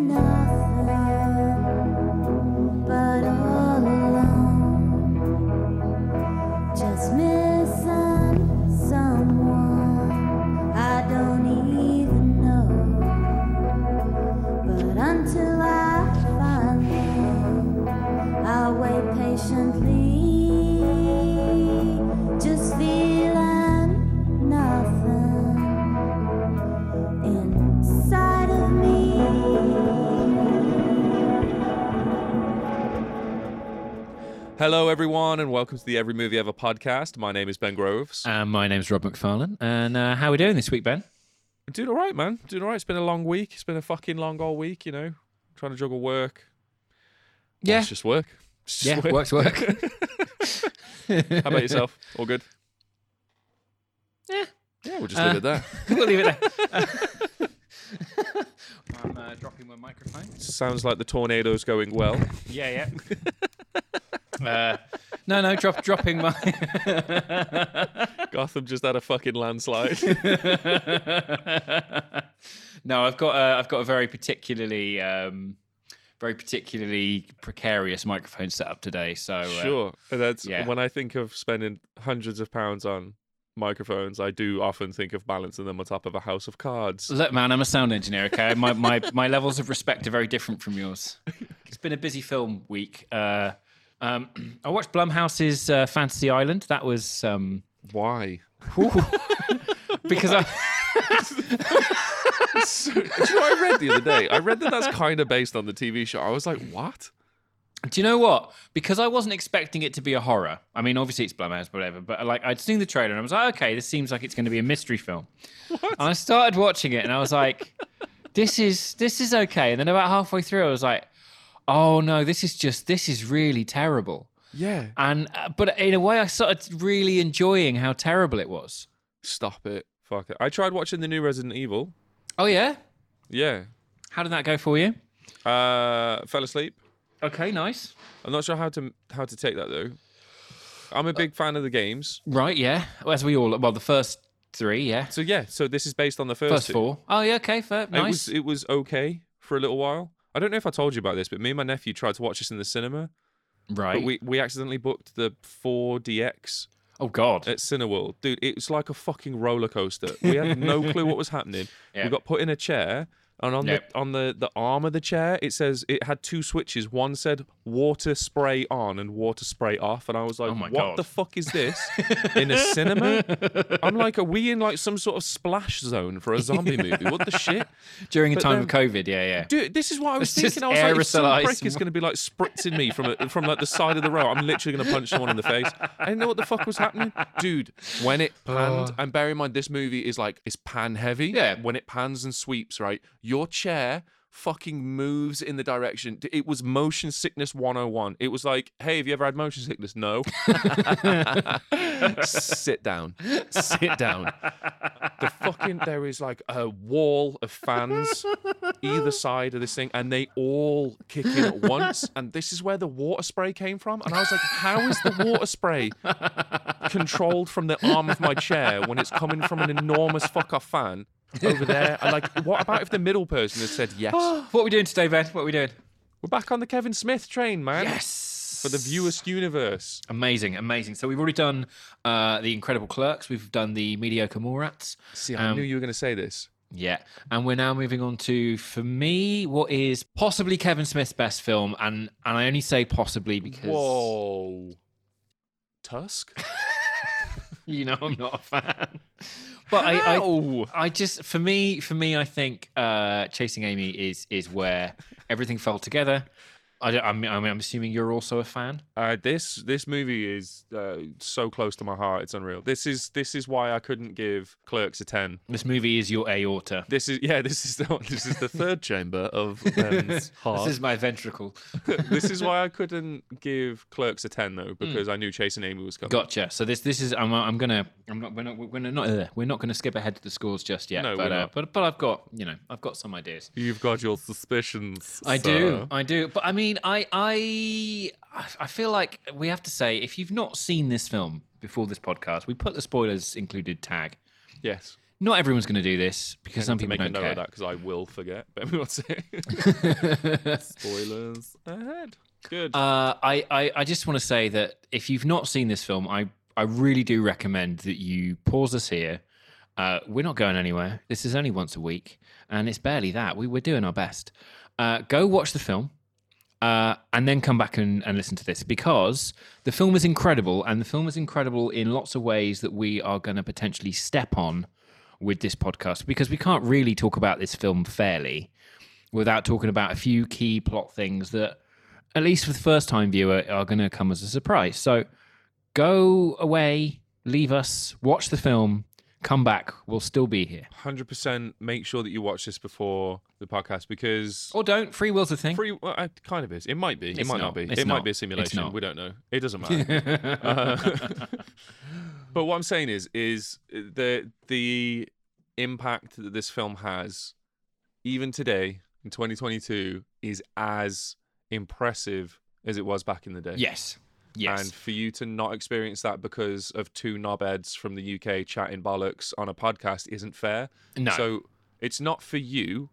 nothing Hello, everyone, and welcome to the Every Movie Ever podcast. My name is Ben Groves. And my name's Rob McFarlane, and uh, how are we doing this week, Ben? I'm doing all right, man. Doing all right. It's been a long week. It's been a fucking long all week, you know. Trying to juggle work. Well, Yeah. it's just work. It's just Yeah, works work. How about yourself? All good? Yeah. Yeah, we'll just Uh, leave it there. we'll leave it there. I'm uh, dropping my microphone. Sounds like the tornado's going well. Yeah, yeah. Uh, no, no, drop, dropping my. Gotham just had a fucking landslide. no, I've got a, I've got a very particularly, um, very particularly precarious microphone setup today. So uh, sure. That's yeah. when I think of spending hundreds of pounds on microphones, I do often think of balancing them on top of a house of cards. Look, man, I'm a sound engineer. Okay, my my my levels of respect are very different from yours. It's been a busy film week. Uh, um, I watched Blumhouse's uh, Fantasy Island. That was um, Why? because I So, do you know what I read the other day? I read that that's kind of based on the TV show. I was like, what? do you know what? Because I wasn't expecting it to be a horror. I mean, obviously it's Blumhouse, whatever. But like, I'd seen the trailer and I was like, okay, this seems like it's going to be a mystery film. And I started watching it and I was like, this is this is okay. And then about halfway through, I was like, oh no, this is just this is really terrible. Yeah. And uh, but in a way, I started really enjoying how terrible it was. Stop it. Fuck it. I tried watching the new Resident Evil. Oh yeah, Yeah. how did that go for you? Uh, fell asleep. Okay, nice. I'm not sure how to how to take that though. I'm a big fan of the games. Right, yeah. Well, as we all well, the first three, yeah. So yeah, so this is based on the first, First two. four. Oh yeah, okay, fair, It nice. was it was okay for a little while. I don't know if I told you about this, but me and my nephew tried to watch this in the cinema, right. but we we accidentally booked the 4DX oh god. at Cineworld. Dude, it was like a fucking roller coaster. We had no clue what was happening. Yeah. We got put in a chair, and on the on the, the arm of the chair, it says it had two switches. One said water spray on and water spray off, and I was like, Oh "What God. the fuck is this in a cinema?" I'm like, "Are we in like some sort of splash zone for a zombie movie? What the shit?" During a but time of COVID, yeah, yeah. Dude, this is what I was It's thinking. I was like, some prick is going to be like spritzing me from a, from like the side of the road, I'm literally going to punch someone in the face. I didn't know what the fuck was happening, dude. When it panned, and bear in mind, this movie is like it's pan heavy. Yeah. When it pans and sweeps, right, your chair fucking moves in the direction. It was motion sickness 101. It was like, hey, have you ever had motion sickness? No. Sit down. Sit down. The fucking there is like a wall of fans either side of this thing, and they all kick in at once. And this is where the water spray came from. And I was like, how is the water spray controlled from the arm of my chair when it's coming from an enormous fuck off fan over there? And like, what about if the middle person had said yes? What are we doing today, Ben? What are we doing? We're back on the Kevin Smith train, man. Yes. For the View Askewniverse. Amazing, amazing. So we've already done uh, the Incredible Clerks. We've done the Mediocre Mallrats. See, I Um, knew you were going to say this. Yeah, and we're now moving on to, for me, what is possibly Kevin Smith's best film, and and I only say possibly because Whoa. Tusk? you know I'm not a fan. But I, I, I just for me, for me, I think uh, Chasing Amy is is where everything fell together. I don't, I'm, I'm I'm assuming you're also a fan. Uh, this this movie is uh, so close to my heart. It's unreal. This is this is why I couldn't give Clerks a ten. This movie is your aorta. This is yeah. This is the, this is the third chamber of Ben's heart. This is my ventricle. this is why I couldn't give Clerks a ten though, because I knew Chasing Amy was coming. Gotcha. So this this is I'm I'm gonna I'm not we're not we're gonna not uh, we're not gonna skip ahead to the scores just yet. No, but we're uh, not. but but I've got you know I've got some ideas. You've got your suspicions. I sir. do, I do. But I mean, I, I, I feel like we have to say if you've not seen this film before this podcast, we put the spoilers included tag. Yes. Not everyone's going to do this because some people make a don't note care. of that because I will forget. But everyone's spoilers ahead. Good. Uh, I, I, I just want to say that if you've not seen this film, I, I really do recommend that you pause us here. Uh, we're not going anywhere. This is only once a week, and it's barely that. We, we're doing our best. Uh, go watch the film. Uh, and then come back and, and listen to this because the film is incredible, and the film is incredible in lots of ways that we are going to potentially step on with this podcast because we can't really talk about this film fairly without talking about a few key plot things that, at least for the first time viewer, are going to come as a surprise. So go away, leave us, watch the film, come back. We'll still be here. Hundred percent. Make sure that you watch this before the podcast because Or don't. Free will's a thing. free. Well, it kind of is. It might be. It might not. not, be. It's it not. might be a simulation. We don't know. It doesn't matter. Uh, but what I'm saying is, is the the impact that this film has, even today in 2022, is as impressive as it was back in the day. yes. Yes. And for you to not experience that because of two knobheads from the UK chatting bollocks on a podcast isn't fair. No. So it's not for you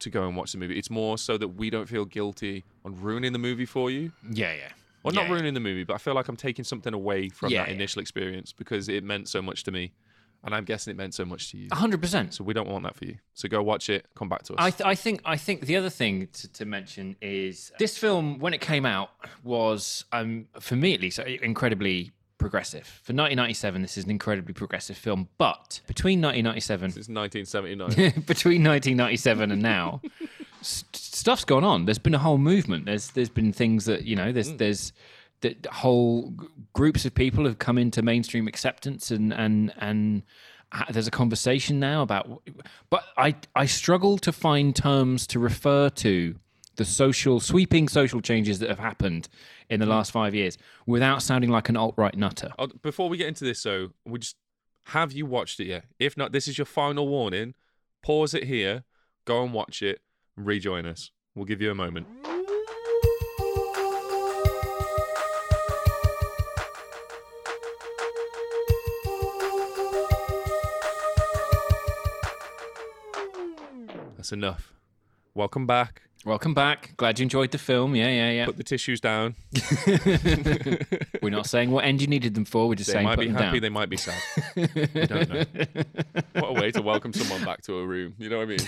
to go and watch the movie. It's more so that we don't feel guilty on ruining the movie for you. yeah, yeah. Well, Yeah, not yeah. ruining the movie, but I feel like I'm taking something away from Yeah, that yeah. initial experience because it meant so much to me. And I'm guessing it meant so much to you. 100%. So we don't want that for you. So go watch it, come back to us. I, th- I think I think the other thing to, to mention is this film when it came out was um, for me at least incredibly progressive. For 1997, this is an incredibly progressive film. But between 1997 Since 1979. between 1997 and now, st- stuff's gone on. There's been a whole movement. There's there's been things that you know. There's there's the whole groups of people have come into mainstream acceptance and and and uh, there's a conversation now about. But I I struggle to find terms to refer to the social sweeping social changes that have happened in the last five years without sounding like an alt right nutter. Oh, before we get into this, though, we just have you watched it yet? If not, this is your final warning. Pause it here, go and watch it, rejoin us. We'll give you a moment. That's enough. Welcome back. Welcome back. Glad you enjoyed the film. Yeah, yeah, yeah. Put the tissues down. We're not saying what end you needed them for. We're just saying. They saying might put be them happy, down. they might be sad. I don't know. What a way to welcome someone back to a room. You know what I mean?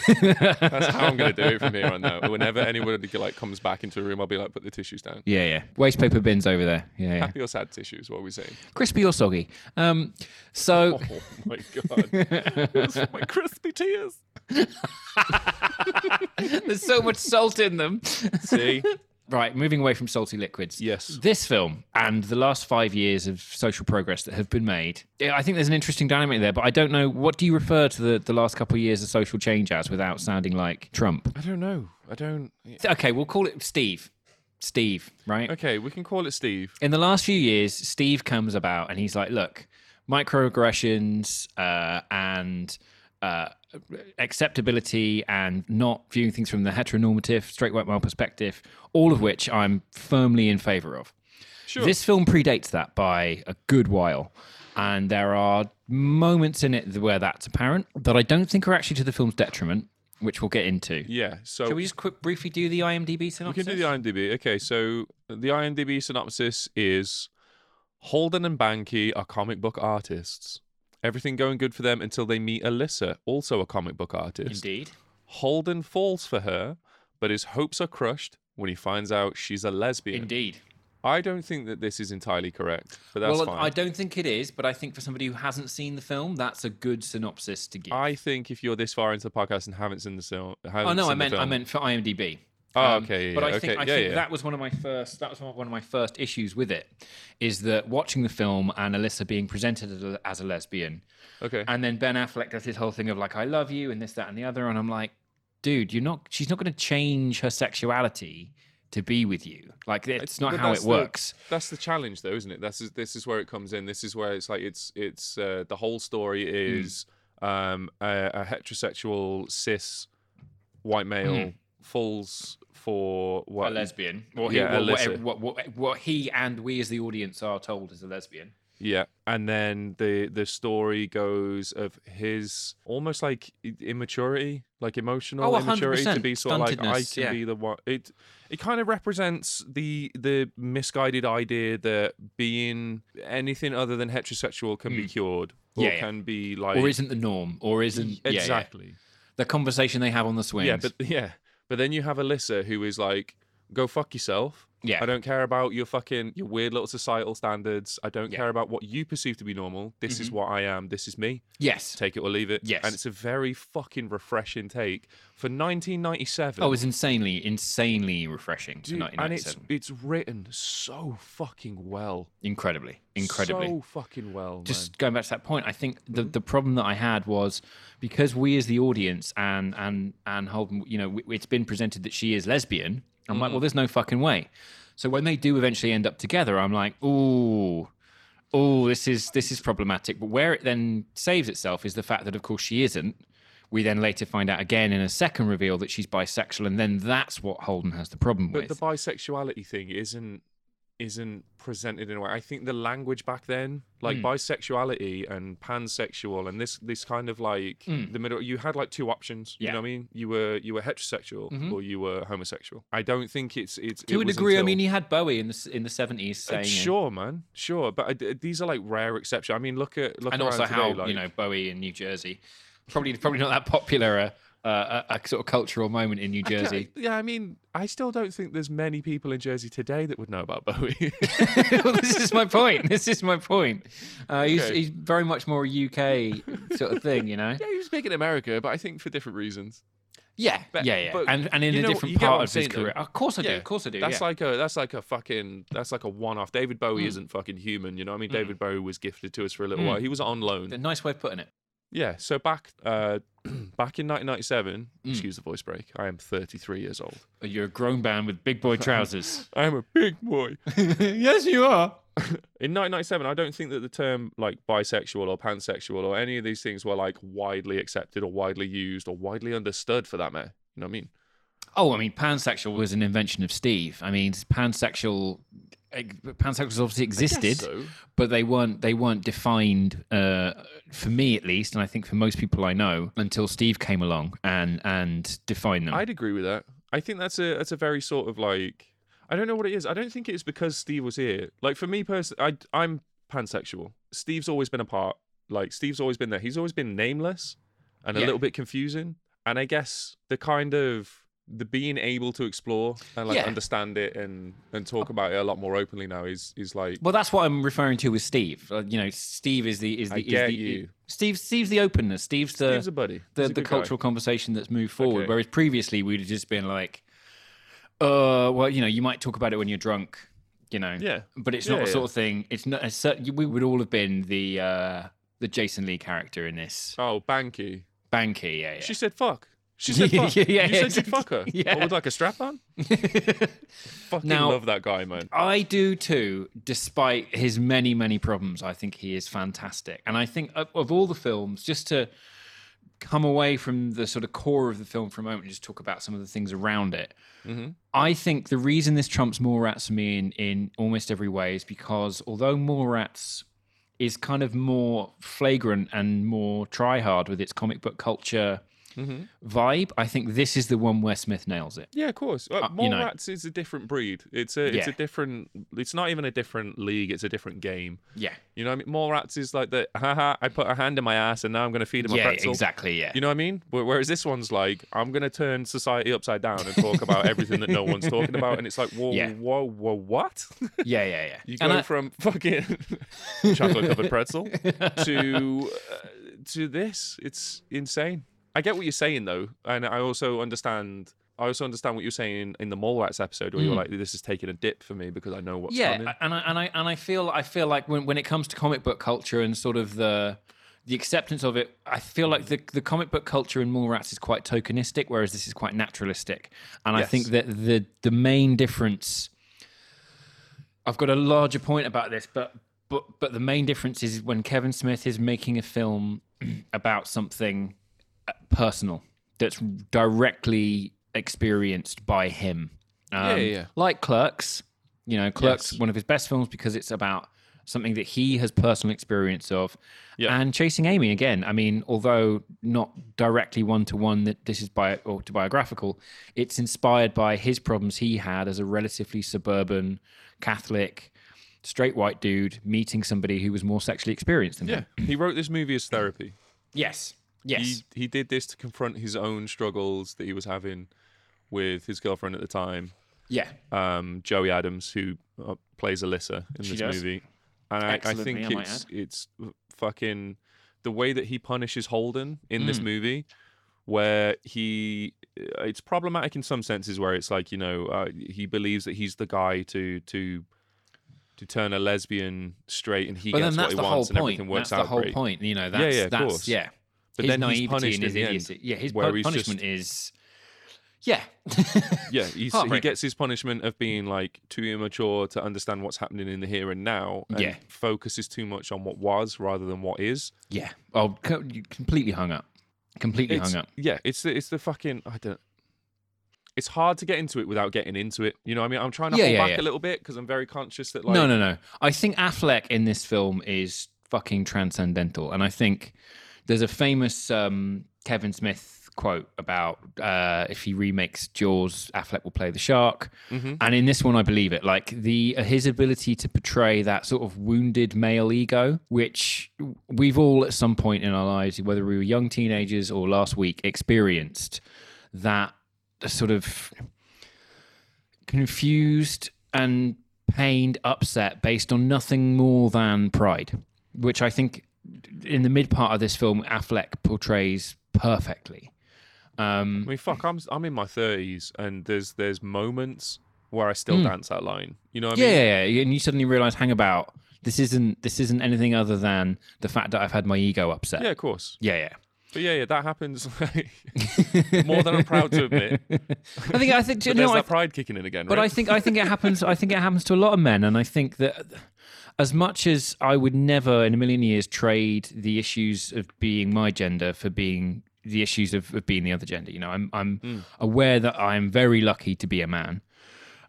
That's how I'm going to do it from here on out. Whenever anyone like comes back into a room, I'll be like, put the tissues down. Yeah, yeah. Waste paper bins over there. Yeah, yeah. Happy or sad tissues? What are we saying? Crispy or soggy. Um, so Oh my god, my crispy tears. there's so much salt in them. See? Right, moving away from salty liquids. Yes. This film and the last five years of social progress that have been made, yeah, I think there's an interesting dynamic there, but I don't know. What do you refer to the, the last couple of years of social change as without sounding like Trump? I don't know. I don't. Okay, we'll call it Steve. Steve, right? Okay, we can call it Steve. in the last few years, Steve comes about and he's like, look, microaggressions uh, and uh, acceptability and not viewing things from the heteronormative, straight white male perspective, all of which I'm firmly in favor of. Sure. This film predates that by a good while. And there are moments in it where that's apparent that I don't think are actually to the film's detriment, which we'll get into. yeah. So Shall we just quick briefly do the IMDb synopsis? We can do the IMDb. Okay, so the IMDb synopsis is Holden and Banky are comic book artists. Everything going good for them until they meet Alyssa, also a comic book artist. Indeed. Holden falls for her, but his hopes are crushed when he finds out she's a lesbian. Indeed. I don't think that this is entirely correct, but that's well, fine. I don't think it is, but I think for somebody who hasn't seen the film, that's a good synopsis to give. I think if you're this far into the podcast and haven't seen the film, oh no, I meant I meant for IMDb. Oh, okay, yeah, but I yeah, think okay, I yeah, think yeah. that was one of my first. That was one of my first issues with it, is that watching the film and Alyssa being presented as a, as a lesbian, Okay. and then Ben Affleck does his whole thing of like I love you and this that and the other, and I'm like, dude, you're not. She's not going to change her sexuality to be with you. Like it's not how it that's the- works. That's the challenge, though, isn't it? That's this is where it comes in. This is where it's like it's it's uh, the whole story Hmm. is um, a, a heterosexual cis white male falls for Hmm. a what? lesbian, or Yeah, he, what, what, what, what, what he and we as the audience are told is a lesbian. Yeah, and then the the story goes of his almost like immaturity, like emotional Oh, immaturity, to be sort of like I can yeah. be the one. It it kind of represents the the misguided idea that being anything other than heterosexual can be cured, or Hmm. Yeah, yeah. can be like Or isn't the norm, or isn't yeah, yeah. exactly. the conversation they have on the swings. Yeah, but yeah, but then you have Alyssa who is like, go fuck yourself. Yeah. I don't care about your fucking your weird little societal standards. I don't Yeah. care about what you perceive to be normal. This is mm-hmm. what I am. This is me. yes. Take it or leave it. Yes. And it's a very fucking refreshing take for 1997. Oh, it's insanely, insanely refreshing Dude, and it's it's written so fucking well. incredibly, incredibly. So fucking well. just going back to that point, I think the mm-hmm. the problem that I had was because we as the audience and and and Holden, you know, it's been presented that she is lesbian. I'm like, well, there's no fucking way. So when they do eventually end up together, I'm like, ooh, oh, this is this is problematic. But where it then saves itself is the fact that, of course, she isn't. We then later find out again in a second reveal that she's bisexual, and then that's what Holden has the problem But with. But the bisexuality thing isn't isn't presented in a way. I think the language back then, like Hmm. bisexuality and pansexual, and this this kind of like the middle. You had like two options. You. Yeah. Mm-hmm. know what I mean? You were you were heterosexual or you were homosexual. I don't think it's it's to it a degree, I mean, he had Bowie in the in the 70s Uh, saying, sure, man, sure. But I, these are like rare exceptions. I mean, look at look and also today, how like, you know Bowie in New Jersey, probably probably not that popular a, a, a sort of cultural moment in New I Jersey. Yeah, I mean, I still don't think there's many people in Jersey today that would know about Bowie. well, this is my point. This is my point. Uh, he's, Okay. he's very much more a UK sort of thing, you know. yeah, he was big in America, but I think for different reasons. Yeah, But- yeah, yeah, but and and in a know- different you get what part of his saying, though. career. Of course I do. Of course I do. That's yeah. like a that's like a fucking that's like a one off. David Bowie Mm. isn't fucking human, you know. what I mean, David Bowie was gifted to us for a little Mm. while. He was on loan. a nice way of putting it. Yeah. So back uh back in 1997, Mm. excuse the voice break. I am 33 years old. You're a grown man with big boy trousers. I am a big boy. yes, you are. In 1997, I don't think that the term like bisexual or pansexual or any of these things were like widely accepted or widely used or widely understood for that matter. You know what I mean? Oh, I mean, pansexual was an invention of Steve. I mean, pansexual, pansexuals obviously existed, so. but they weren't they weren't defined uh, for me at least, and I think for most people I know until Steve came along and and defined them. I'd agree with that. I think that's a that's a very sort of like I don't know what it is. I don't think it's because Steve was here. Like for me personally, I I'm pansexual. Steve's always been a part. Like Steve's always been there. He's always been nameless and a Yeah. little bit confusing. And I guess the kind of the being able to explore and like Yeah. understand it and and talk about it a lot more openly now is is like well, that's what I'm referring to with Steve. Uh, you know, Steve is the is the I is the, you. Steve Steve's the openness. Steve's the Steve's a buddy. the, He's a the good guy. cultural conversation that's moved forward. Okay. Whereas previously we'd have just been like, uh, well, you know, you might talk about it when you're drunk, you know, Yeah. but it's Yeah, not a yeah. sort of thing. It's not. A cer- we would all have been the uh, the Jason Lee character in this. Oh, Banky. Banky, yeah, yeah. She said fuck. She said fuck. yeah, yeah, you said you'd fuck her. Yeah. What, with like a strap on? Fucking Now- love that guy, man. I do too, despite his many, many problems. I think he is fantastic. And I think of, of all the films, just to come away from the sort of core of the film for a moment and just talk about some of the things around it, Mm-hmm. I think the reason this trumps Mallrats for me in, in almost every way is because although Mallrats is kind of more flagrant and more try hard with its comic book culture vibe, I think this is the one where Smith nails it. Yeah, of course. Uh, Uh, you know. Mallrats is a different breed. It's a it's a different. It's not even a different league. It's a different game. Yeah. You know what I mean? More Mallrats is like the haha. I put a hand in my ass and now I'm going to feed him a Yeah, pretzel. exactly. Yeah. You know what I mean? Whereas this one's like, I'm going to turn society upside down and talk about everything that no one's talking about. And it's like, whoa, Yeah. whoa, whoa, what? yeah, yeah, yeah. You go I- from fucking chocolate covered pretzel to uh, to this. It's insane. I get what you're saying though, and I also understand. I also understand what you're saying in the Mallrats episode, where you're like, "This is taking a dip for me because I know what's Mm. yeah, coming." and I and I and I feel I feel like when when it comes to comic book culture and sort of the the acceptance of it, I feel like the the comic book culture in Mallrats is quite tokenistic, whereas this is quite naturalistic. And I think that the the main difference. I've got a larger point about this, but but but the main difference is when Kevin Smith is making a film about something personal that's directly experienced by him. Um, Yeah, yeah, yeah. Like Clerks, you know, Clerks, Yes. one of his best films because it's about something that he has personal experience of. Yeah. And chasing Amy again. I mean, although not directly one to one that this is bi- autobiographical, it's inspired by his problems he had as a relatively suburban Catholic straight white dude meeting somebody who was more sexually experienced than Yeah, him. Yeah. He wrote this movie as therapy. Yes. Yes. He he did this to confront his own struggles that he was having with his girlfriend at the time, yeah. um, Joey Adams, who uh, plays Alyssa in She this does. movie. And I, I think it's it's fucking the way that he punishes Holden in this Mm. movie, where he it's problematic in some senses, where it's like you know uh, he believes that he's the guy to to to turn a lesbian straight, and he But gets what he wants, and everything works That's out the whole great. point. You know, that's, yeah, of that's, course. yeah. But his then he's punished and his the end. Yeah, his where pu- he's just- punishment is. Yeah. Yeah, he gets his punishment of being like too immature to understand what's happening in the here and now, and Yeah. focuses too much on what was rather than what is. Yeah. Oh, co- completely hung up. Completely It's- hung up. Yeah, it's the, it's the fucking I don't. It's hard to get into it without getting into it. You know, what I mean, I'm trying to Yeah, hold yeah, back yeah. a little bit because I'm very conscious that like no, no, no. I think Affleck in this film is fucking transcendental, and I think there's a famous um, Kevin Smith quote about uh, if he remakes Jaws, Affleck will play the shark, Mhm. and in this one, I believe it. Like the uh, his ability to portray that sort of wounded male ego, which we've all at some point in our lives, whether we were young teenagers or last week, experienced that sort of confused and pained upset based on nothing more than pride, which I think in the mid part of this film, Affleck portrays perfectly. I Um, mean, fuck, I'm I'm in my 30s and there's there's moments where I still Mm. dance that line. You know what yeah, I mean? yeah, yeah, and you suddenly realize, hang about, this isn't this isn't anything other than the fact that I've had my ego upset. Yeah, of course. yeah, yeah. But yeah, yeah, that happens more than I'm proud to admit. I think I think you there's know, I that pride kicking in again, But right? I think I think it happens. I think it happens to a lot of men, and I think that as much as I would never in a million years trade the issues of being my gender for being the issues of, of being the other gender. You know, I'm I'm Hmm. aware that I'm very lucky to be a man.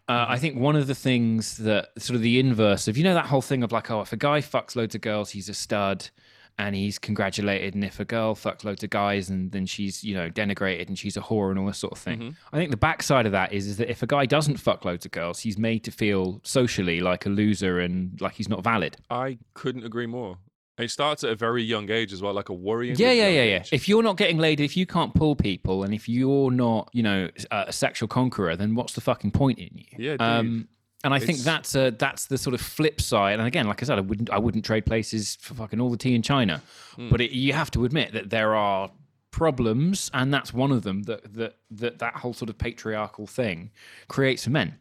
Uh, I think one of the things that sort of the inverse of you know that whole thing of like oh if a guy fucks loads of girls he's a stud and he's congratulated and if a girl fucks loads of guys and then she's you know denigrated and she's a whore and all this sort of thing. I think the backside of that is is that if a guy doesn't fuck loads of girls he's made to feel socially like a loser and like he's not valid. I couldn't agree more. It starts at a very young age as well, like a worrying. Yeah, yeah, yeah, yeah. age. If you're not getting laid, if you can't pull people, and if you're not, you know, a a sexual conqueror, then what's the fucking point in you? Yeah, dude. Um, and I think that's a, that's the sort of flip side. And again, like I said, I wouldn't I wouldn't trade places for fucking all the tea in China. Hmm. But it, you have to admit that there are problems, and that's one of them. That that that that whole sort of patriarchal thing creates for men.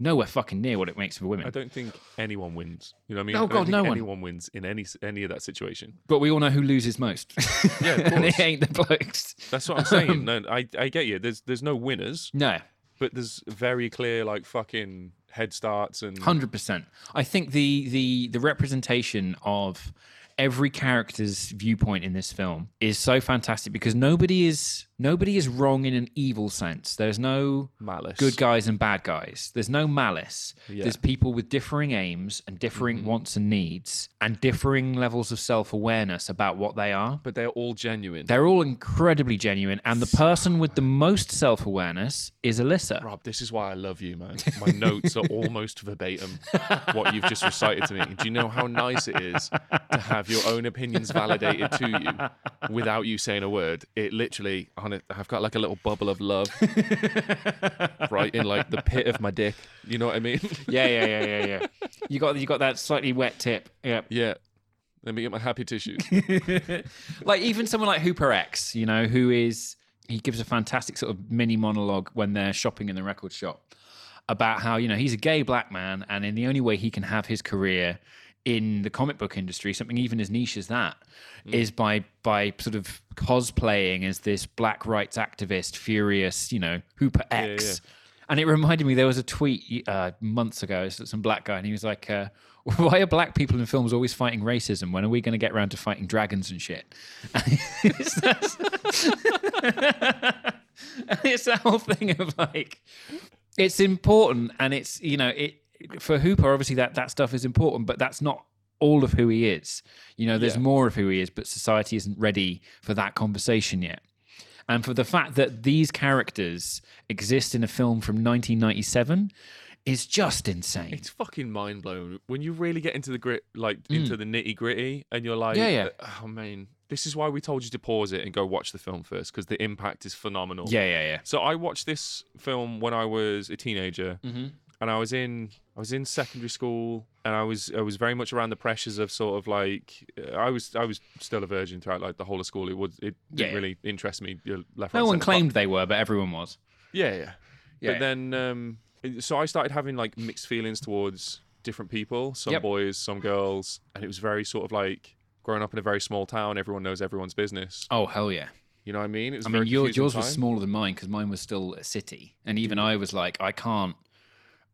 Nowhere fucking near what it makes for women. I don't think anyone wins. You know what I mean? Oh, I don't God, think no one. anyone wins in any any of that situation. But we all know who loses most. Yeah, it ain't the blokes. That's what I'm saying. No, I I get you. There's there's no winners, No. but there's very clear like fucking head starts and Hundred percent. I think the the the representation of every character's viewpoint in this film is so fantastic because nobody is nobody is wrong in an evil sense. There's no malice. good guys and bad guys. There's no malice. Yeah. Mm-hmm. There's people with differing aims and differing wants and needs and differing levels of self awareness about what they are. but they're all genuine. They're all incredibly genuine, and the person with the most self awareness is Alyssa. Rob, this is why I love you, man. My notes are almost verbatim what you've just recited to me. Do you know how nice it is to have your own opinions validated to you without you saying a word? It literally, I've got like a little bubble of love right in like the pit of my dick. You know what I mean? yeah, yeah, yeah, yeah, yeah. You got you got that slightly wet tip. Yeah. yeah. Let me get my happy tissue. like even someone like Hooper X, you know, who is he gives a fantastic sort of mini monologue when they're shopping in the record shop about how, you know, he's a gay black man and in the only way he can have his career in the comic book industry, something even as niche as that, is by by sort of cosplaying as this black rights activist, furious, you know, Hooper X. And it reminded me there was a tweet uh, months ago, some black guy, and he was like, uh, "Why are black people in films always fighting racism? When are we going to get around to fighting dragons and shit?" it's, that, it's that whole thing of like, it's important, and it's you know, it for Hooper obviously that that stuff is important, but that's not all of who he is. You know, there's Yeah. more of who he is, but society isn't ready for that conversation yet. And for the fact that these characters exist in a film from 1997 is just insane. It's fucking mind blowing when you really get into the grit, like into the nitty gritty, and you're like, Mm. Yeah, yeah. oh man, this is why we told you to pause it and go watch the film first because the impact is phenomenal. yeah, yeah, yeah. So I watched this film when I was a teenager, Mm-hmm. And I was in I was in secondary school, and I was I was very much around the pressures of sort of like uh, I was I was still a virgin throughout like the whole of school. It was it didn't Yeah. really interest me. uh, Left, No right, one but- claimed they were, but everyone was. yeah, yeah. Yeah. But then, um, so I started having like mixed feelings towards different people, some Yep. boys, some girls, and it was very sort of like growing up in a very small town. Everyone knows everyone's business. Oh, hell yeah. You know what I mean? It was I mean, very your, confusing yours was smaller than mine because mine was still a city, and even I was like, I can't,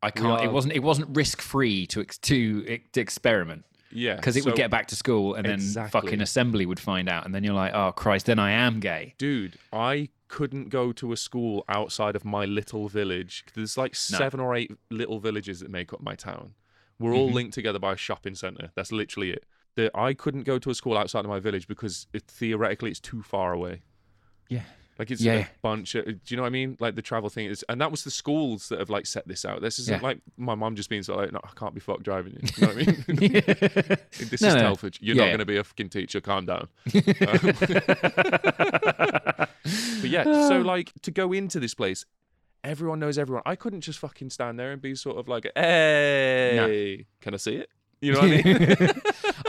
I can't. are- It wasn't. It wasn't risk free to ex- to to experiment Yeah, because it so- would get back to school, and then fucking assembly would find out, and then you're like, oh Christ, then I am gay. dude. I couldn't go to a school outside of my little village. There's like seven or eight little villages that make up my town. We're Mm-hmm. all linked together by a shopping center. That's literally it. The, I couldn't go to a school outside of my village because it, theoretically it's too far away. Yeah. Like it's Yeah, a bunch of, do you know what I mean? Like the travel thing is, and that was the schools that have like set this out. This isn't Yeah. like my mom just being sort of like, no, I can't be fucked driving you. You know what I mean? this No, is no. Telford. You're Yeah, not going to be a fucking teacher. Calm down. but yeah, so like to go into this place, everyone knows everyone. I couldn't just fucking stand there and be sort of like, hey, can I see it? You know what I mean?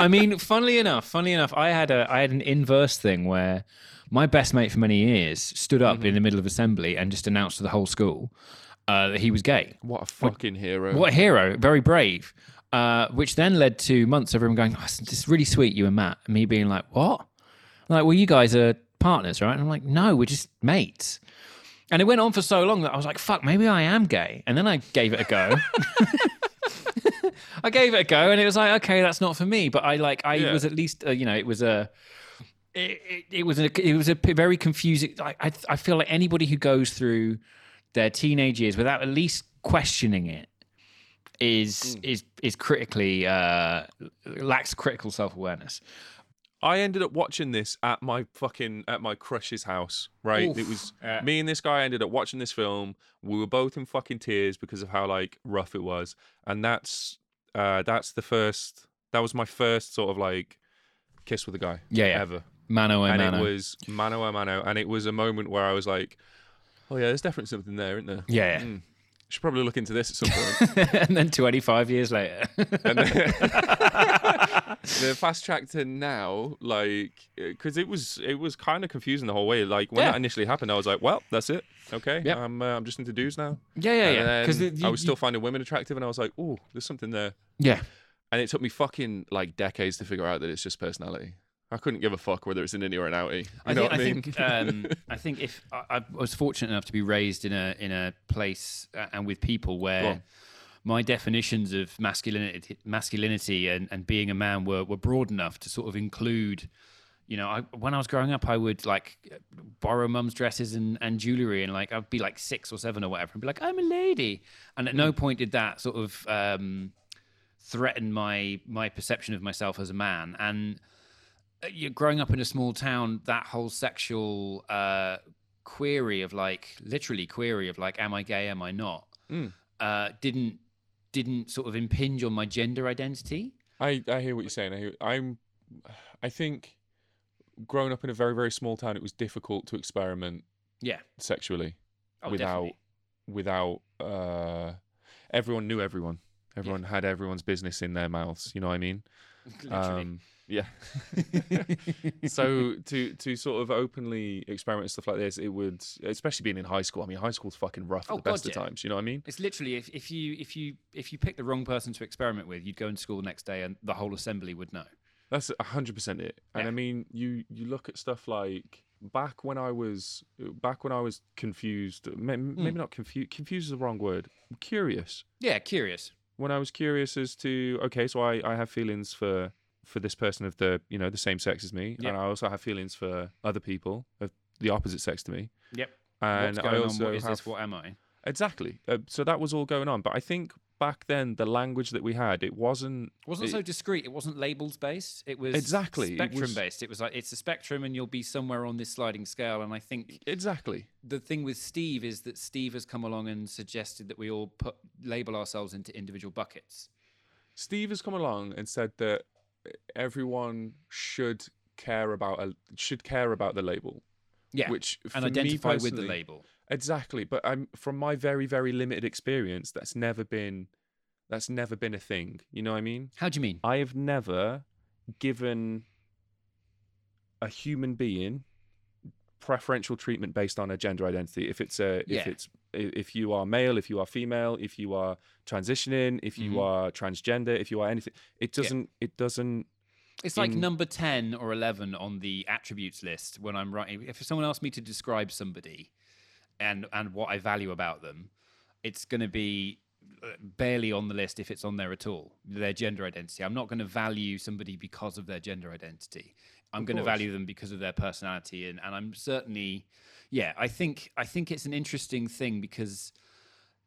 I mean, funnily enough, funnily enough, I had a I had an inverse thing where my best mate for many years stood up in the middle of assembly and just announced to the whole school uh, that he was gay. what a fucking hero. What a hero! Very brave. Uh, which then led to months of everyone going, oh, "It's it's really sweet, you and Matt." And me being like, "What?" I'm like, well, you guys are partners, right? And I'm like, "No, we're just mates." And it went on for so long that I was like, "Fuck, maybe I am gay." And then I gave it a go. I gave it a go, and it was like, okay, that's not for me. But I like, I Yeah. was at least, uh, you know, it was a. It, it, it was a it was a very confusing. I, I I feel like anybody who goes through their teenage years without at least questioning it is is is critically uh, lacks critical self awareness. I ended up watching this at my fucking at my crush's house. Right, it was Yeah. me and this guy ended up watching this film. We were both in fucking tears because of how like rough it was, and that's uh that's the first. That was my first sort of like kiss with a guy. Yeah, yeah. ever. Mano a and mano. it was mano a mano, and it was a moment where I was like, "Oh yeah, there's definitely something there, isn't there?" yeah, yeah. Mm. Should probably look into this at some point. and then 25 years later. and then, the fast track to now, like, because it was it was kind of confusing the whole way. Like when Yeah. that initially happened, I was like, "Well, that's it. Okay, Yep. I'm uh, I'm just into dudes now." yeah, yeah, yeah. Because I was still finding women attractive, and I was like, "Oh, there's something there." yeah. And it took me fucking like decades to figure out that it's just personality. I couldn't give a fuck whether it's an innie or an outie. I know think, I I mean? think, um, I think if I, I was fortunate enough to be raised in a in a place uh, and with people where. My definitions of masculinity, masculinity and, and being a man were, were broad enough to sort of include. You know, I, when I was growing up, I would like borrow mum's dresses and, and jewelry, and like I'd be like six or seven or whatever, and be like, "I'm a lady," and at Mm. no point did that sort of um, threaten my my perception of myself as a man. And uh, you growing up in a small town, that whole sexual uh, query of like, literally query of like, am I gay? Am I not? Mm. Uh, didn't didn't sort of impinge on my gender identity. I, I hear what you're saying. I hear, I'm, I think, growing up in a very very small town, it was difficult to experiment Yeah. sexually Oh, without definitely. without uh, everyone knew everyone. Everyone had everyone's business in their mouths. You know what I mean? Literally. Um, yeah. so to to sort of openly experiment with stuff like this, it would, especially being in high school. I mean, high school's fucking rough at Oh, the best God, of times. You know what I mean? It's literally if, if you if you if you pick the wrong person to experiment with, you'd go into school the next day and the whole assembly would know. That's hundred percent it. And Yeah. I mean, you you look at stuff like back when I was back when I was confused. Hmm. Maybe not confused. Confused is the wrong word. Curious. Yeah, curious. When I was curious as to okay, so I I have feelings for for this person of the you know the same sex as me, Yeah. and I also have feelings for other people of the opposite sex to me. Yep. And I also on? What is have this? What am I? Exactly. Uh, so that was all going on. But I think back then the language that we had, it wasn't. It wasn't it- so discreet. It wasn't labels based. It was Exactly, it spectrum was- based. It was like it's a spectrum, and you'll be somewhere on this sliding scale. And I think exactly. the thing with Steve is that Steve has come along and suggested that we all put label ourselves into individual buckets. Steve has come along and said that everyone should care about a should care about the label. Yeah, Which and identify with the label. Exactly, but I'm from my very very limited experience. That's never been, that's never been a thing. You know what I mean? How do you mean? I have never given a human being preferential treatment based on a gender identity. If it's a, if it's if you are male, if you are female, if you are transitioning, if you Mhm. are transgender, if you are anything, it doesn't. It doesn't. It's like in- number 10 or 11 on the attributes list when I'm writing. If someone asks me to describe somebody and, and what I value about them, it's going to be uh, barely on the list if it's on there at all, their gender identity. I'm not going to value somebody because of their gender identity. I'm going to value them because of their personality. And, and I'm certainly, yeah, I think, I think it's an interesting thing because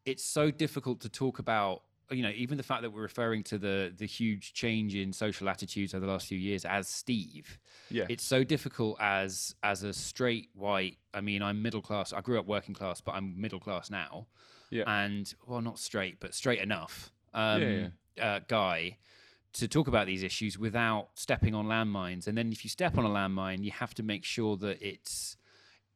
it's so difficult to talk about you know even the fact that we're referring to the the huge change in social attitudes over the last few years as steve Yeah. it's so difficult as as a straight white i mean i'm middle class i grew up working class but i'm middle class now Yeah. and well not straight but straight enough um Yeah, Uh, guy to talk about these issues without stepping on landmines and then if you step on a landmine you have to make sure that it's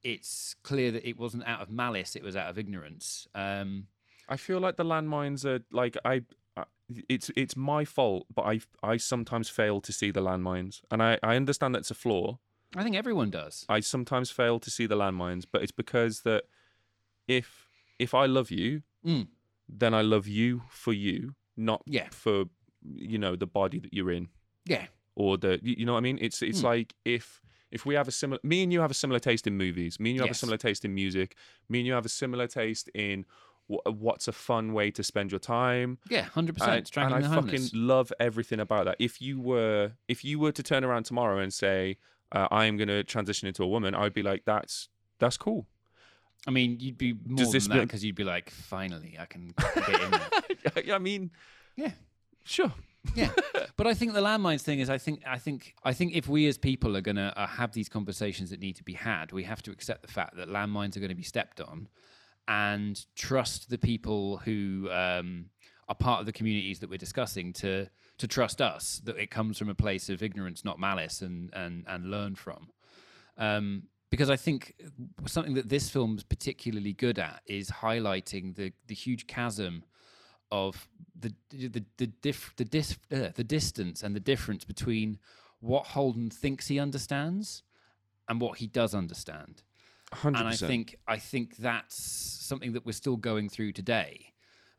it's clear that it wasn't out of malice it was out of ignorance um I feel like the landmines are like I. I- It's it's my fault, but I I sometimes fail to see the landmines, and I I understand that's a flaw. i think everyone does I sometimes fail to see the landmines, but it's because that if if I love you, Mm. then I love you for you, not Yeah. for you know the body that you're in yeah or the you know what I mean. It's it's Mm. like if if we have a similar me and you have a similar taste in movies, me and you have a similar taste in music, me and you have a similar taste in what's a fun way to spend your time. Yeah, hundred And, percent. Strangling and I fucking love everything about that. If you were, if you were to turn around tomorrow and say, uh, "I am going to transition into a woman," I would be like, "That's that's cool." I mean, you'd be more Does than that because you'd be like, finally, I can get in there. I mean, Yeah. Sure. yeah, but I think the landmines thing is, I think, I think, I think if we as people are going to uh, have these conversations that need to be had, we have to accept the fact that landmines are going to be stepped on, and trust the people who um, are part of the communities that we're discussing to to trust us that it comes from a place of ignorance, not malice, and and and learn from. Um, because I think something that this film's particularly good at is highlighting the the huge chasm of the the the diff, the dis, uh, the distance and the difference between what Holden thinks he understands and what he does understand. Hundred And I think I think that's something that we're still going through today.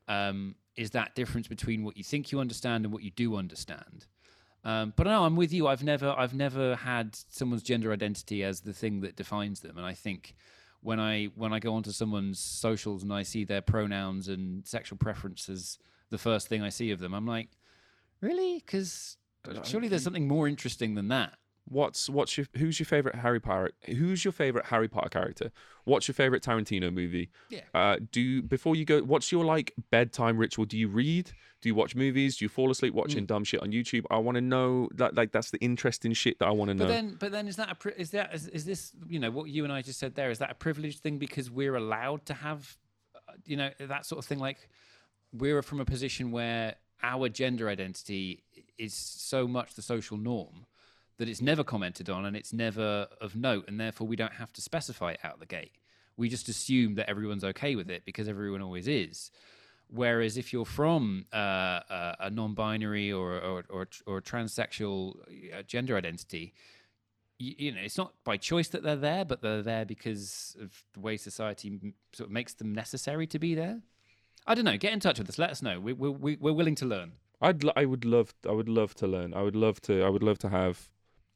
Um, is that difference between what you think you understand and what you do understand? Um, but no, I'm with you. I've never I've never had someone's gender identity as the thing that defines them, and I think when I when I go onto someone's socials and I see their pronouns and sexual preferences, the first thing I see of them, I'm like, really? Because surely there's something more interesting than that. What's what's your who's your favorite Harry Potter? Who's your favorite Harry Potter character? What's your favorite Tarantino movie? Yeah. Uh, do before you go, what's your like bedtime ritual? Do you read? Do you watch movies? Do you fall asleep Mm. watching dumb shit on YouTube? I want to know that like that's the interesting shit that I want to know. But then, but then, is that a is that is, is this you know what you and I just said there? Is that a privileged thing because we're allowed to have, uh, you know, that sort of thing? Like we're from a position where our gender identity is so much the social norm that it's never commented on and it's never of note, and therefore we don't have to specify it out the gate. We just assume that everyone's okay with it because everyone always is. Whereas if you're from uh, a, non-binary or or or, or transsexual uh, gender identity, you, you know it's not by choice that they're there, but they're there because of the way society sort of makes them necessary to be there. I don't know. Get in touch with us. Let us know. We, we, we, we're willing to learn. I'd l- I would love I would love to learn. I would love to I would love to have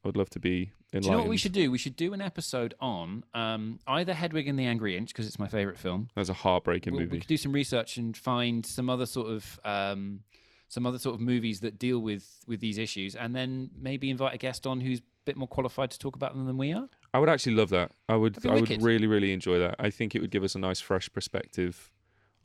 I would love to be enlightened. Do you know what we should do? We should do an episode on um, either Hedwig and the Angry Inch because it's my favorite film. That's a heartbreaking we, we movie. could do some research and find some other sort of um, some other sort of movies that deal with with these issues, and then maybe invite a guest on who's a bit more qualified to talk about them than we are. I would actually love that. I would I would really really enjoy that. I think it would give us a nice fresh perspective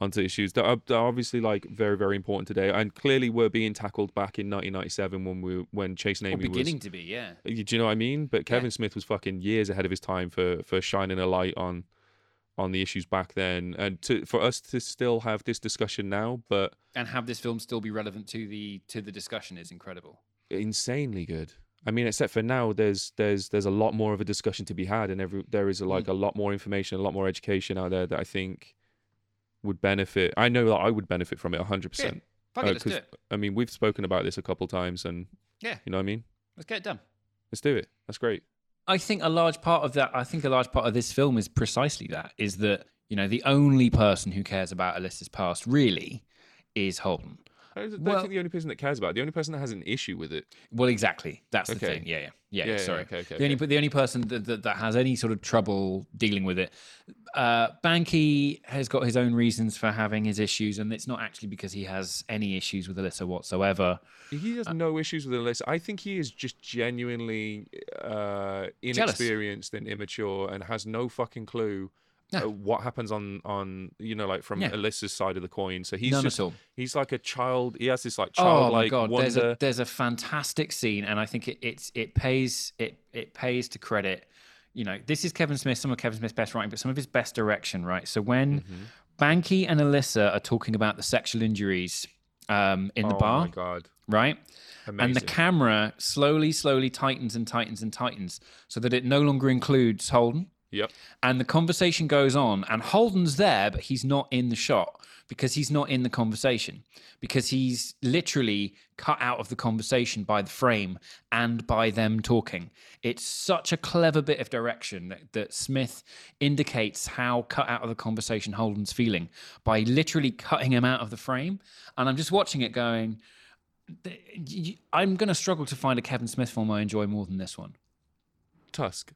onto issues that are, that are obviously like very very important today and clearly were being tackled back in 1997 when we when Chase and Or Amy was beginning to be, yeah. Uh, you- Do you know what I mean? But Kevin Smith was fucking years ahead of his time for for shining a light on on the issues back then, and to for us to still have this discussion now, but And have this film still be relevant to the to the discussion is incredible. insanely good. I mean, except for now, there's there's there's a lot more of a discussion to be had, and every there is a, like mm. a lot more information, a lot more education out there that I think would benefit. I know that I would benefit from it hundred percent. Fuck uh, it, let's do it. I mean, we've spoken about this a couple times, and Yeah. you know what I mean. Let's get it done. Let's do it. That's great. I think a large part of that, I think a large part of this film is precisely that, is that, you know, the only person who cares about Alyssa's past really is Holden. I don't Well- think the only person that cares about it, the only person that has an issue with it. Well, exactly. That's the thing. Yeah, yeah, yeah. Yeah, yeah, sorry. okay, okay, the only the only person that, that that has any sort of trouble dealing with it, uh, Banky has got his own reasons for having his issues, and it's not actually because he has any issues with Alyssa whatsoever. He has no issues with Alyssa. I think he is just genuinely uh, inexperienced and immature and has no fucking clue No. uh, what happens on on you know like from Yeah. Alyssa's side of the coin. So he's None just he's like a child. He has this like child. Oh my god, wonder. there's a there's a fantastic scene, and I think it it's it pays it it pays to credit. You know, this is Kevin Smith, some of Kevin Smith's best writing, but some of his best direction, right? So when Mm-hmm. Banky and Alyssa are talking about the sexual injuries um, in the oh bar, my god, right? amazing. And the camera slowly, slowly tightens and tightens and tightens so that it no longer includes Holden. Yep. And the conversation goes on, and Holden's there, but he's not in the shot because he's not in the conversation because he's literally cut out of the conversation by the frame and by them talking. It's such a clever bit of direction that, that Smith indicates how cut out of the conversation Holden's feeling by literally cutting him out of the frame. And I'm just watching it going, I'm going to struggle to find a Kevin Smith film I enjoy more than this one. Tusk.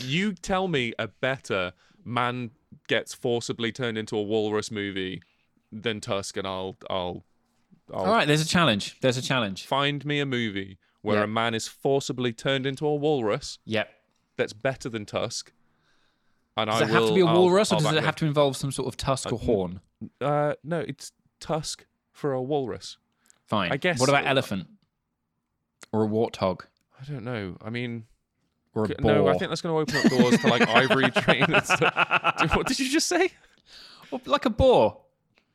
You tell me a better man gets forcibly turned into a walrus movie than Tusk, and I'll I'll I'll All right, there's a challenge. There's a challenge. find me a movie where Yeah. a man is forcibly turned into a walrus Yep. that's better than Tusk. And Does I it have to be a I'll- walrus, or I'll does back it have to involve some sort of tusk or horn? Uh, no, it's Tusk for a walrus. Fine. I guess- What about elephant? Or a warthog? I don't know. I mean, Or a c- boar? no, I think that's going to open up doors to like ivory train and stuff. Dude, What did you just say? Or like a boar.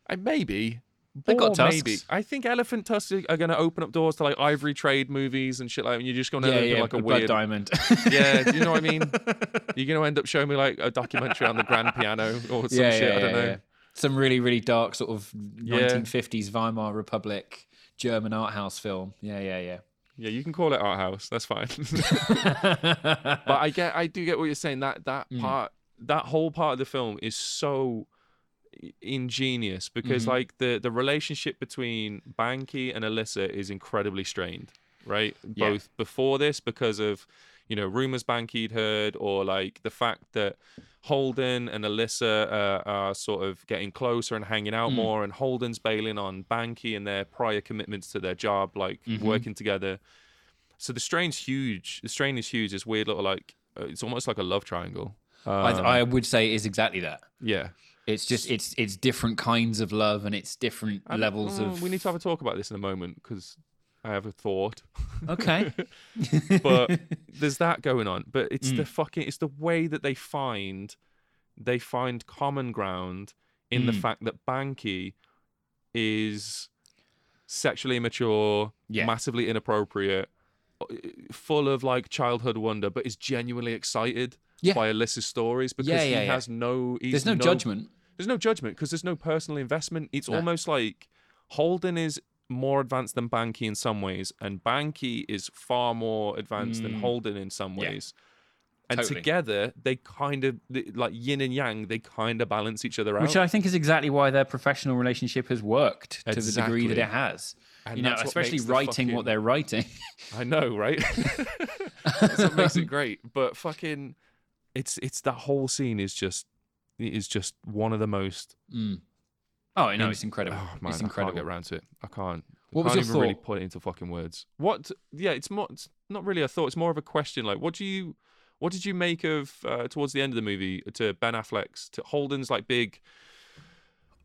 I maybe. They've got Boar, maybe. tusks. I think elephant tusks are going to open up doors to like ivory trade movies and shit like. that, And you're just going to Yeah, end up yeah, like a blood weird. diamond. yeah, do you know what I mean? You're going to end up showing me like a documentary on the grand piano or some yeah, shit. I don't know. Some really, really dark sort of Yeah. 1950s Weimar Republic German art house film. Yeah, yeah, yeah. Yeah, you can call it art house. That's fine. but I get, I do get what you're saying. That that Mm. part, that whole part of the film is so ingenious because Mm-hmm. like the the relationship between Banky and Alyssa is incredibly strained, right? Yeah. Both before this because of you know rumors Banky'd heard, or like the fact that Holden and Alyssa uh, are sort of getting closer and hanging out Mm. more, and Holden's bailing on Banky and their prior commitments to their job, like Mm-hmm. working together. So the strain's huge. The strain is huge. This weird little like uh, it's almost like a love triangle. I, Um, I would say it is exactly that. yeah. It's just it's it's different kinds of love and it's different I levels oh, of. We need to have a talk about this in a moment because I have a thought. Okay. but there's that going on. But it's Mm. the fucking it's the way that they find they find common ground in the Mm. fact that Banky is sexually immature, Yeah. massively inappropriate, uh, full of like childhood wonder, but is genuinely excited Yeah. by Alyssa's stories because Yeah, he yeah, yeah. has no he's There's no, judgment. there's no judgment because there's no personal investment. It's No. almost like Holden is more advanced than Banky in some ways, and Banky is far more advanced than Mm. Holden in some Yeah. ways. And Totally. together, they kind of like yin and yang. They kind of balance each other out. Which I think is exactly why their professional relationship has worked to the degree that it has. And you know, especially the writing fucking- what they're writing. I know, right? That's what makes it great. But fucking, it's it's that whole scene is just it is just one of the most. Mm. Oh, no, it's incredible. Oh man, it's I incredible. can't get around to it. I can't. What I was can't your even really thought? put it into fucking words. What? Yeah, it's more. It's not really a thought. It's more of a question. Like, what do you? What did you make of uh, towards the end of the movie to Ben Affleck's to Holden's like big?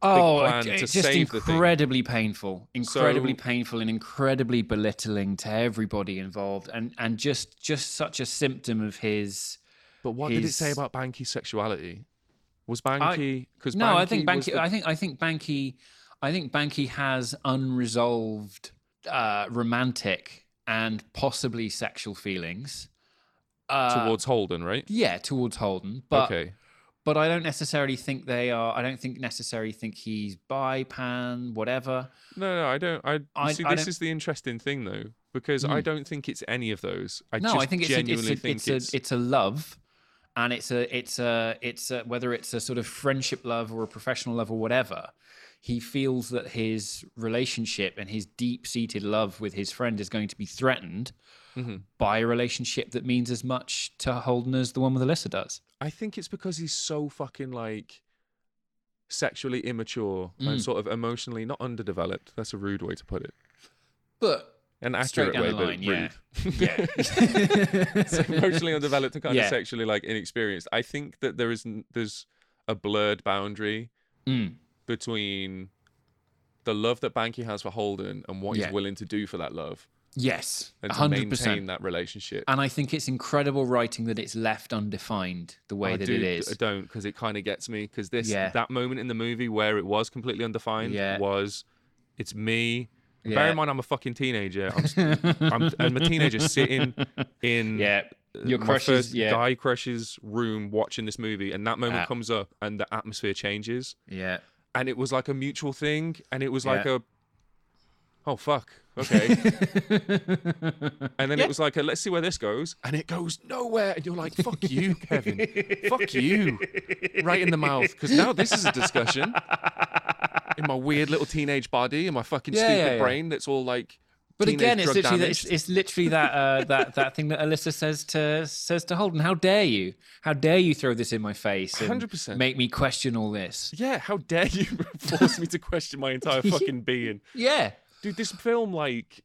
Oh, it- to it's just save the thing. incredibly painful, incredibly So- painful, and incredibly belittling to everybody involved, and and just just such a symptom of his. But what did it say about Banky's sexuality? Was Banky because No, I think Banky. the- I think I think Banky. I think Banky has unresolved uh, romantic and possibly sexual feelings. Uh, towards Holden, right? yeah, towards Holden, but okay. but I don't necessarily think they are. I don't think necessarily think he's bi, pan, whatever. No, no, I don't. I, I- see. I this is the interesting thing, though, because I Mm. don't think it's any of those. I no, just I think it's a, it's genuinely a, think it's, a, it's a love, and it's a it's a it's a, whether it's a sort of friendship love or a professional love or whatever. He feels that his relationship and his deep seated love with his friend is going to be threatened Mhm. by a relationship that means as much to Holden as the one with Alyssa does. I think it's because he's so fucking like sexually immature Mm. and sort of emotionally not underdeveloped. That's a rude way to put it. But An Straight accurate way, but line, yeah. rude. yeah, so emotionally undeveloped and kind Yeah. of sexually like inexperienced. I think that there is n- there's a blurred boundary Mm. between the love that Banky has for Holden and what Yeah. he's willing to do for that love yes, and hundred maintain percent. that relationship. And I think it's incredible writing that it's left undefined the way I that do- it is. I don't because it kind of gets me because this Yeah. that moment in the movie where it was completely undefined Yeah. was it's me. Bear in mind, I'm a fucking teenager. I'm, I'm, I'm a teenager sitting in Yeah, your my crush's- first yeah. guy crush's room watching this movie, and that moment Ah. comes up, and the atmosphere changes, yeah. and it was like a mutual thing, and it was like Yeah. a oh fuck, okay, and then Yeah. it was like a let's see where this goes, and it goes nowhere, and you're like fuck you, Kevin, fuck you, right in the mouth, because now this is a discussion in my weird little teenage body and my fucking Yeah, stupid yeah, yeah. brain that's all like. But again, it's literally that, it's, it's literally that uh, that that thing that Alyssa says to says to Holden. How dare you? How dare you throw this in my face? and 100%. Make me question all this. Yeah, how dare you force me to question my entire fucking being? Yeah, Dude, this film, like,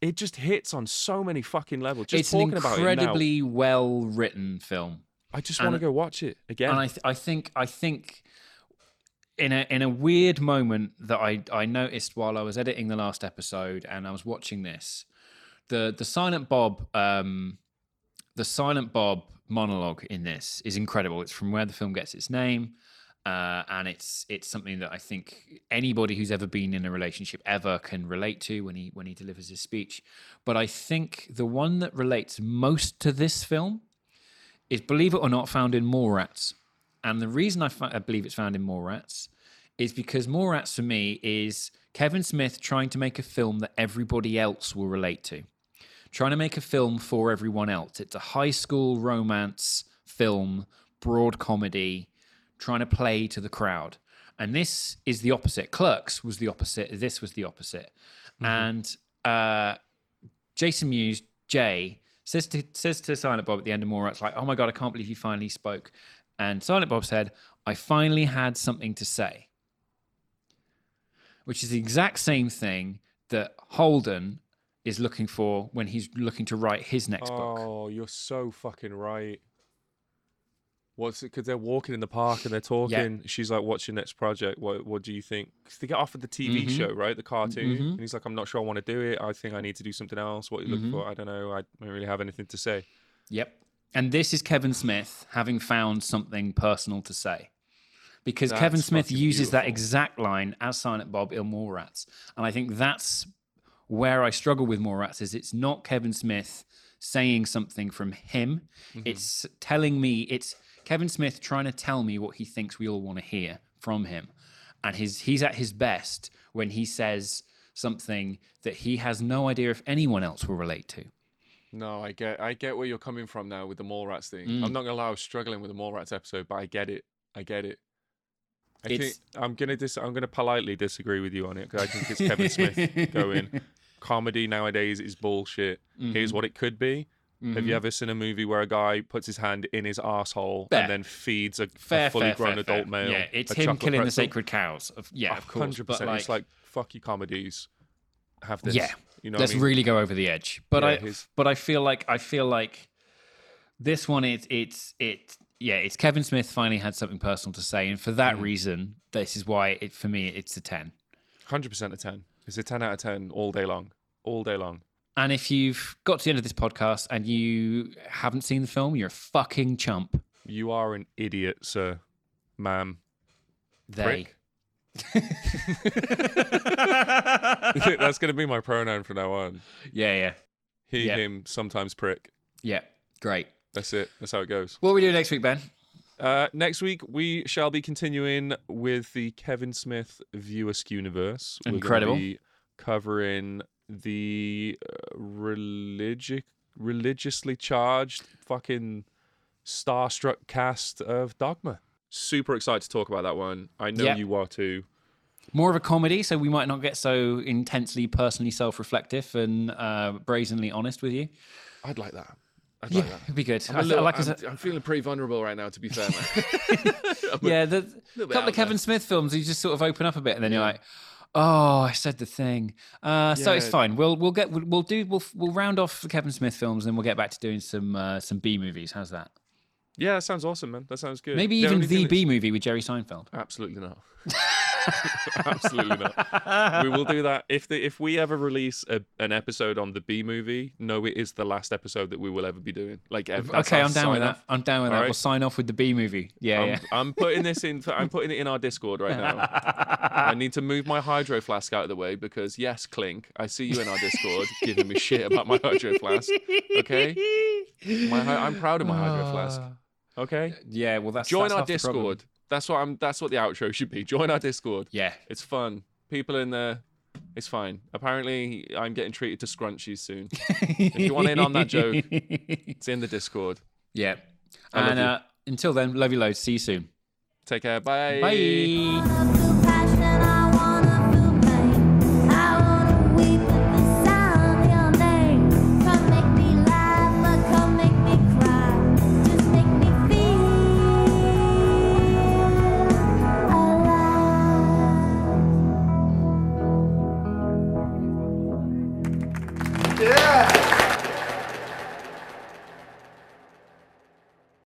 it just hits on so many fucking levels. Just it's an talking about it incredibly well written film. I just want to go watch it again. and I, th- I think I think in a in a weird moment that I I noticed while I was editing the last episode and I was watching this, the the Silent Bob um the Silent Bob monologue in this is incredible. It's from where the film gets its name. Uh, and it's it's something that I think anybody who's ever been in a relationship ever can relate to when he when he delivers his speech. But I think the one that relates most to this film is, believe it or not, found in Mallrats. And the reason I, I believe it's found in Mallrats is because Mallrats for me is Kevin Smith trying to make a film that everybody else will relate to, trying to make a film for everyone else. It's a high school romance film, broad comedy, trying to play to the crowd. And this is the opposite. Clerks was the opposite. This was the opposite. And uh, Jason Mewes, Jay, says to says to Silent Bob at the end of Mallrats, like, "Oh my god, I can't believe you finally spoke." And Silent Bob said, "I finally had something to say," which is the exact same thing that Holden is looking for when he's looking to write his next book. oh, you're so fucking right. What's it? Because they're walking in the park and they're talking. She's like, "What's your next project? What What do you think?" 'Cause they get offered the TV Mhm. show, right? The cartoon, Mhm. and he's like, "I'm not sure I want to do it. I think I need to do something else. What are you looking Mhm. for? I don't know. I don't really have anything to say." Yep. And this is Kevin Smith having found something personal to say. Because Kevin Smith uses that exact line as Silent Bob in Mallrats. And I think that's where I struggle with Mallrats is it's not Kevin Smith saying something from him. Mm-hmm. It's telling me it's Kevin Smith trying to tell me what he thinks we all want to hear from him. And his he's at his best when he says something that he has no idea if anyone else will relate to. No, I get I get where you're coming from now with the Mallrats thing. Mm. I'm not gonna lie, I was struggling with the Mallrats episode, but I get it. I get it. I think I'm gonna dis- I'm gonna politely disagree with you on it because I think it's Kevin Smith going. Comedy nowadays is bullshit. Here's what it could be. Have you Mhm. ever seen a movie where a guy puts his hand in his asshole Fair. and then feeds a, a fully fair, grown fair, adult fair. male? Yeah, it's him killing the sacred cows. Of, yeah, of course. hundred percent. like, It's like fuck you, comedies. Have this. Yeah. You know. let's I mean? really go over the edge. But Yeah, I, his- but I feel like I feel like This one, it's it's it. Yeah, it's Kevin Smith finally had something personal to say, and for that mm. reason, this is why it for me it's a ten. Hundred percent a ten. It's a ten out of ten all day long. All day long. And if you've got to the end of this podcast and you haven't seen the film, you're a fucking chump. You are an idiot, sir, ma'am. They. Prick. That's going to be my pronoun from now on. Yeah, yeah, He, Yeah. him, sometimes prick. yeah. Great. That's it. That's how it goes. What are we doing next week, Ben? Uh, next week, we shall be continuing with the Kevin Smith View Askewniverse. We're Incredible. be covering the uh, religi- religiously charged fucking starstruck cast of Dogma. Super excited to talk about that one. I know Yep. you are too. More of a comedy, so we might not get so intensely personally self-reflective and uh, brazenly honest with you. I'd like that. I'd Yeah, like that. it'd be good. I'm, I a little- like I'm, a- I'm feeling pretty vulnerable right now, to be fair, man. A- yeah, the bit couple of Kevin there. Smith films, you just sort of open up a bit, and then you're like, "Oh, I said the thing." Uh, So it's fine. We'll we'll get we'll, we'll do we'll we'll round off the Kevin Smith films, and then we'll get back to doing some uh, some B movies. How's that? Yeah, that sounds awesome, man. That sounds good. Maybe The even the that's- B movie with Jerry Seinfeld. Absolutely not. Absolutely not. We will do that if the if we ever release a, an episode on the B movie. No, it is the last episode that we will ever be doing. Like, ever. Okay, I'm down with sign that. I'm down with All that. right. We'll sign off with the B movie. Yeah, I'm, yeah. I'm putting this in. I'm putting it in our Discord right now. I need to move my hydro flask out of the way because yes, Clink, I see you in our Discord giving me shit about my hydro flask. Okay, my, I'm proud of my hydro flask. Ah. Okay, Yeah, well, that's join that's our. Discord. That's what I'm. That's what the outro should be. Join our Discord. Yeah, It's fun. People in there. It's fine. Apparently, I'm getting treated to scrunchies soon. if you want in on that joke, it's in the Discord. yeah. I and uh, until then, love you loads. See you soon. Take care. Bye. Bye.